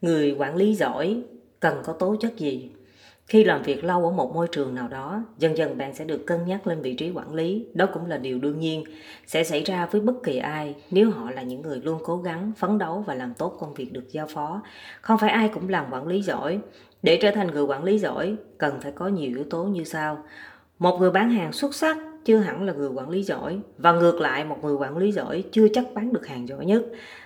người quản lý giỏi cần có tố chất gì? Khi làm việc lâu ở một môi trường nào đó, dần dần bạn sẽ được cân nhắc lên vị trí quản lý. Đó cũng là điều đương nhiên, sẽ xảy ra với bất kỳ ai nếu họ là những người luôn cố gắng, phấn đấu và làm tốt công việc được giao phó. Không phải ai cũng làm quản lý giỏi. Để trở thành người quản lý giỏi, cần phải có nhiều yếu tố như sau. Một người bán hàng xuất sắc chưa hẳn là người quản lý giỏi. Và ngược lại, một người quản lý giỏi chưa chắc bán được hàng giỏi nhất.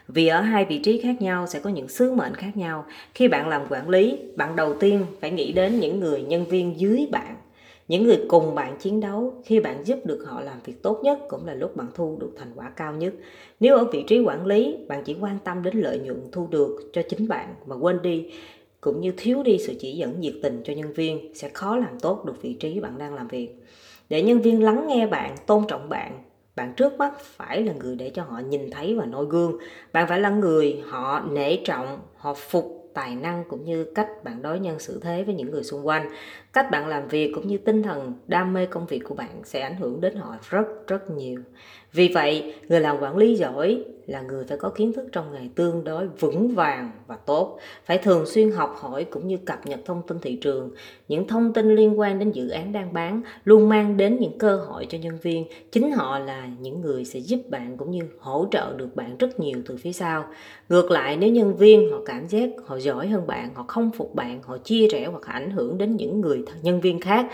Vì ở hai vị trí khác nhau sẽ có những sứ mệnh khác nhau. Khi bạn làm quản lý, bạn đầu tiên phải nghĩ đến những người nhân viên dưới bạn. Những người cùng bạn chiến đấu, khi bạn giúp được họ làm việc tốt nhất cũng là lúc bạn thu được thành quả cao nhất. Nếu ở vị trí quản lý, bạn chỉ quan tâm đến lợi nhuận thu được cho chính bạn mà quên đi, cũng như thiếu đi sự chỉ dẫn nhiệt tình cho nhân viên, sẽ khó làm tốt được vị trí bạn đang làm việc để nhân viên lắng nghe bạn, tôn trọng bạn bạn trước mắt phải là người để cho họ nhìn thấy và noi gương. Bạn phải là người họ nể trọng, họ phục tài năng cũng như cách bạn đối nhân xử thế với những người xung quanh. Cách bạn làm việc cũng như tinh thần, đam mê công việc của bạn sẽ ảnh hưởng đến họ rất rất nhiều vì vậy, người làm quản lý giỏi là người phải có kiến thức trong nghề tương đối vững vàng và tốt, phải thường xuyên học hỏi cũng như cập nhật thông tin thị trường. Những thông tin liên quan đến dự án đang bán luôn mang đến những cơ hội cho nhân viên. Chính họ là những người sẽ giúp bạn cũng như hỗ trợ được bạn rất nhiều từ phía sau. Ngược lại, nếu nhân viên họ cảm giác họ giỏi hơn bạn, họ không phục bạn, họ chia rẽ hoặc ảnh hưởng đến những người nhân viên khác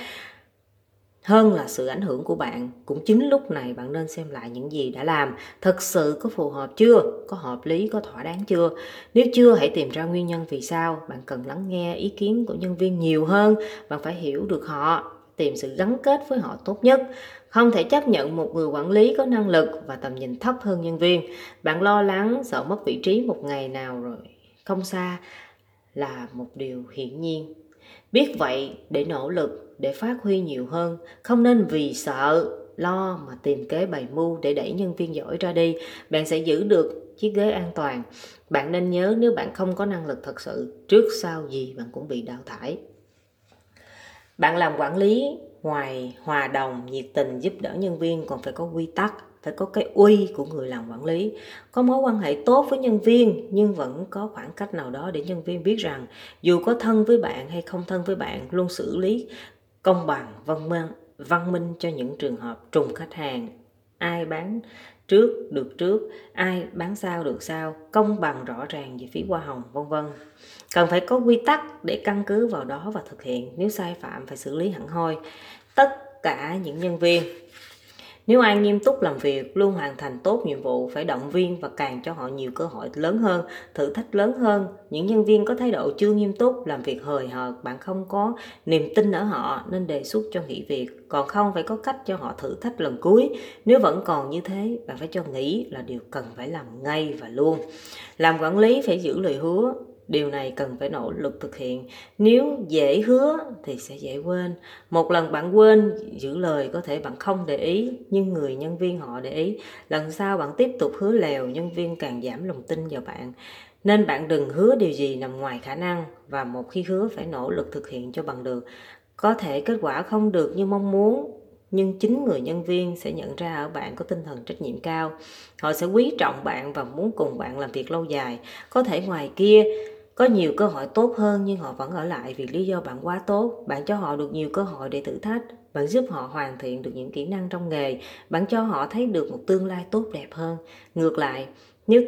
hơn là sự ảnh hưởng của bạn, cũng chính lúc này bạn nên xem lại những gì đã làm. Thật sự có phù hợp chưa? Có hợp lý, có thỏa đáng chưa? Nếu chưa, hãy tìm ra nguyên nhân vì sao. Bạn cần lắng nghe ý kiến của nhân viên nhiều hơn. Bạn phải hiểu được họ, tìm sự gắn kết với họ tốt nhất. Không thể chấp nhận một người quản lý có năng lực và tầm nhìn thấp hơn nhân viên. Bạn lo lắng sợ mất vị trí một ngày nào rồi không xa là một điều hiển nhiên biết vậy, để nỗ lực, để phát huy nhiều hơn, không nên vì sợ, lo mà tìm kế bày mưu để đẩy nhân viên giỏi ra đi. Bạn sẽ giữ được chiếc ghế an toàn. Bạn nên nhớ nếu bạn không có năng lực thật sự, trước sau gì bạn cũng bị đào thải. Bạn làm quản lý ngoài hòa đồng nhiệt tình giúp đỡ nhân viên còn phải có quy tắc phải có cái uy của người làm quản lý. Có mối quan hệ tốt với nhân viên, nhưng vẫn có khoảng cách nào đó để nhân viên biết rằng dù có thân với bạn hay không thân với bạn, luôn xử lý công bằng, văn minh văn minh cho những trường hợp trùng khách hàng. Ai bán trước được trước, ai bán sau được sau, công bằng rõ ràng về phí hoa hồng, vân vân. Cần phải có quy tắc để căn cứ vào đó và thực hiện, nếu sai phạm phải xử lý hẳn hoi. Tất cả những nhân viên nếu ai nghiêm túc làm việc, luôn hoàn thành tốt nhiệm vụ, phải động viên và càng cho họ nhiều cơ hội lớn hơn, thử thách lớn hơn. Những nhân viên có thái độ chưa nghiêm túc, làm việc hời hợt, bạn không có niềm tin ở họ nên đề xuất cho nghỉ việc. Còn không phải có cách cho họ thử thách lần cuối. Nếu vẫn còn như thế, bạn phải cho nghỉ là điều cần phải làm ngay và luôn. Làm quản lý phải giữ lời hứa, điều này cần phải nỗ lực thực hiện. Nếu dễ hứa thì sẽ dễ quên. Một lần bạn quên, giữ lời có thể bạn không để ý, nhưng người nhân viên họ để ý. Lần sau bạn tiếp tục hứa lèo, nhân viên càng giảm lòng tin vào bạn. Nên bạn đừng hứa điều gì nằm ngoài khả năng và một khi hứa phải nỗ lực thực hiện cho bằng được. Có thể kết quả không được như mong muốn, nhưng chính người nhân viên sẽ nhận ra ở bạn có tinh thần trách nhiệm cao. Họ sẽ quý trọng bạn và muốn cùng bạn làm việc lâu dài. Có thể ngoài kia có nhiều cơ hội tốt hơn nhưng họ vẫn ở lại vì lý do bạn quá tốt. Bạn cho họ được nhiều cơ hội để thử thách. Bạn giúp họ hoàn thiện được những kỹ năng trong nghề. Bạn cho họ thấy được một tương lai tốt đẹp hơn. Ngược lại, nếu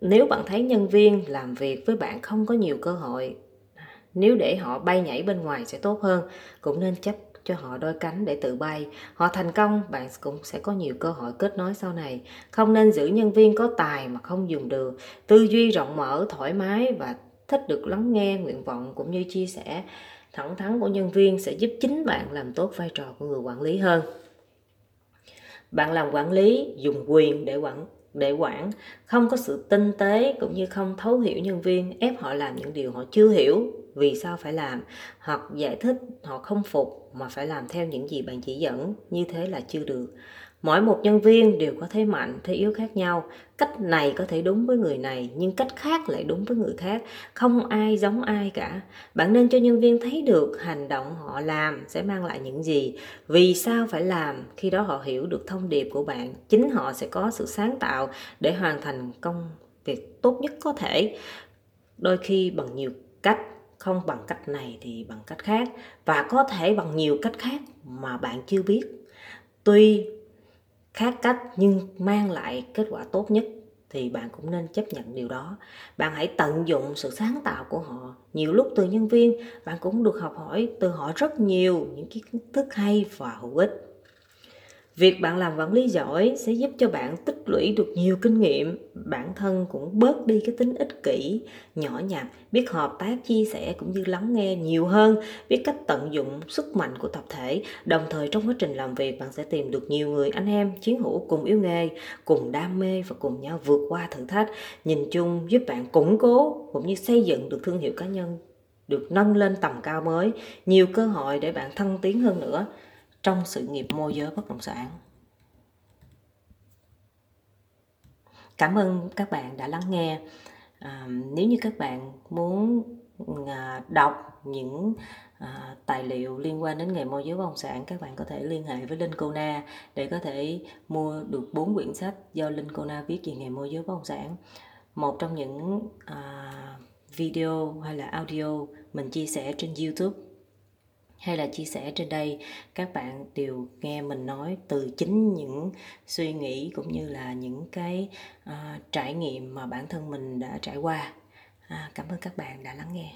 nếu bạn thấy nhân viên làm việc với bạn không có nhiều cơ hội, nếu để họ bay nhảy bên ngoài sẽ tốt hơn. Cũng nên chấp cho họ đôi cánh để tự bay. Họ thành công, bạn cũng sẽ có nhiều cơ hội kết nối sau này. Không nên giữ nhân viên có tài mà không dùng được. Tư duy rộng mở, thoải mái và thích được lắng nghe nguyện vọng cũng như chia sẻ, thẳng thắn của nhân viên sẽ giúp chính bạn làm tốt vai trò của người quản lý hơn. Bạn làm quản lý dùng quyền để quản để quản, không có sự tinh tế cũng như không thấu hiểu nhân viên, ép họ làm những điều họ chưa hiểu vì sao phải làm, hoặc giải thích họ không phục mà phải làm theo những gì bạn chỉ dẫn, như thế là chưa được mỗi một nhân viên đều có thế mạnh, thế yếu khác nhau. Cách này có thể đúng với người này, nhưng cách khác lại đúng với người khác. Không ai giống ai cả. Bạn nên cho nhân viên thấy được hành động họ làm sẽ mang lại những gì. Vì sao phải làm? Khi đó họ hiểu được thông điệp của bạn. Chính họ sẽ có sự sáng tạo để hoàn thành công việc tốt nhất có thể. Đôi khi bằng nhiều cách, không bằng cách này thì bằng cách khác. Và có thể bằng nhiều cách khác mà bạn chưa biết. Tuy khác cách nhưng mang lại kết quả tốt nhất thì bạn cũng nên chấp nhận điều đó. Bạn hãy tận dụng sự sáng tạo của họ. Nhiều lúc từ nhân viên, bạn cũng được học hỏi từ họ rất nhiều những kiến thức hay và hữu ích. Việc bạn làm quản lý giỏi sẽ giúp cho bạn tích lũy được nhiều kinh nghiệm, bản thân cũng bớt đi cái tính ích kỷ, nhỏ nhặt, biết hợp tác chia sẻ cũng như lắng nghe nhiều hơn, biết cách tận dụng sức mạnh của tập thể. Đồng thời trong quá trình làm việc bạn sẽ tìm được nhiều người anh em, chiến hữu cùng yêu nghề, cùng đam mê và cùng nhau vượt qua thử thách. Nhìn chung giúp bạn củng cố cũng như xây dựng được thương hiệu cá nhân được nâng lên tầm cao mới, nhiều cơ hội để bạn thăng tiến hơn nữa trong sự nghiệp môi giới bất động sản. Cảm ơn các bạn đã lắng nghe. À, nếu như các bạn muốn à, đọc những à, tài liệu liên quan đến nghề môi giới bất động sản các bạn có thể liên hệ với Linh Kona để có thể mua được bốn quyển sách do Linh Kona viết về nghề môi giới bất động sản một trong những à, video hay là audio mình chia sẻ trên YouTube hay là chia sẻ trên đây các bạn đều nghe mình nói từ chính những suy nghĩ cũng như là những cái uh, trải nghiệm mà bản thân mình đã trải qua. À, cảm ơn các bạn đã lắng nghe.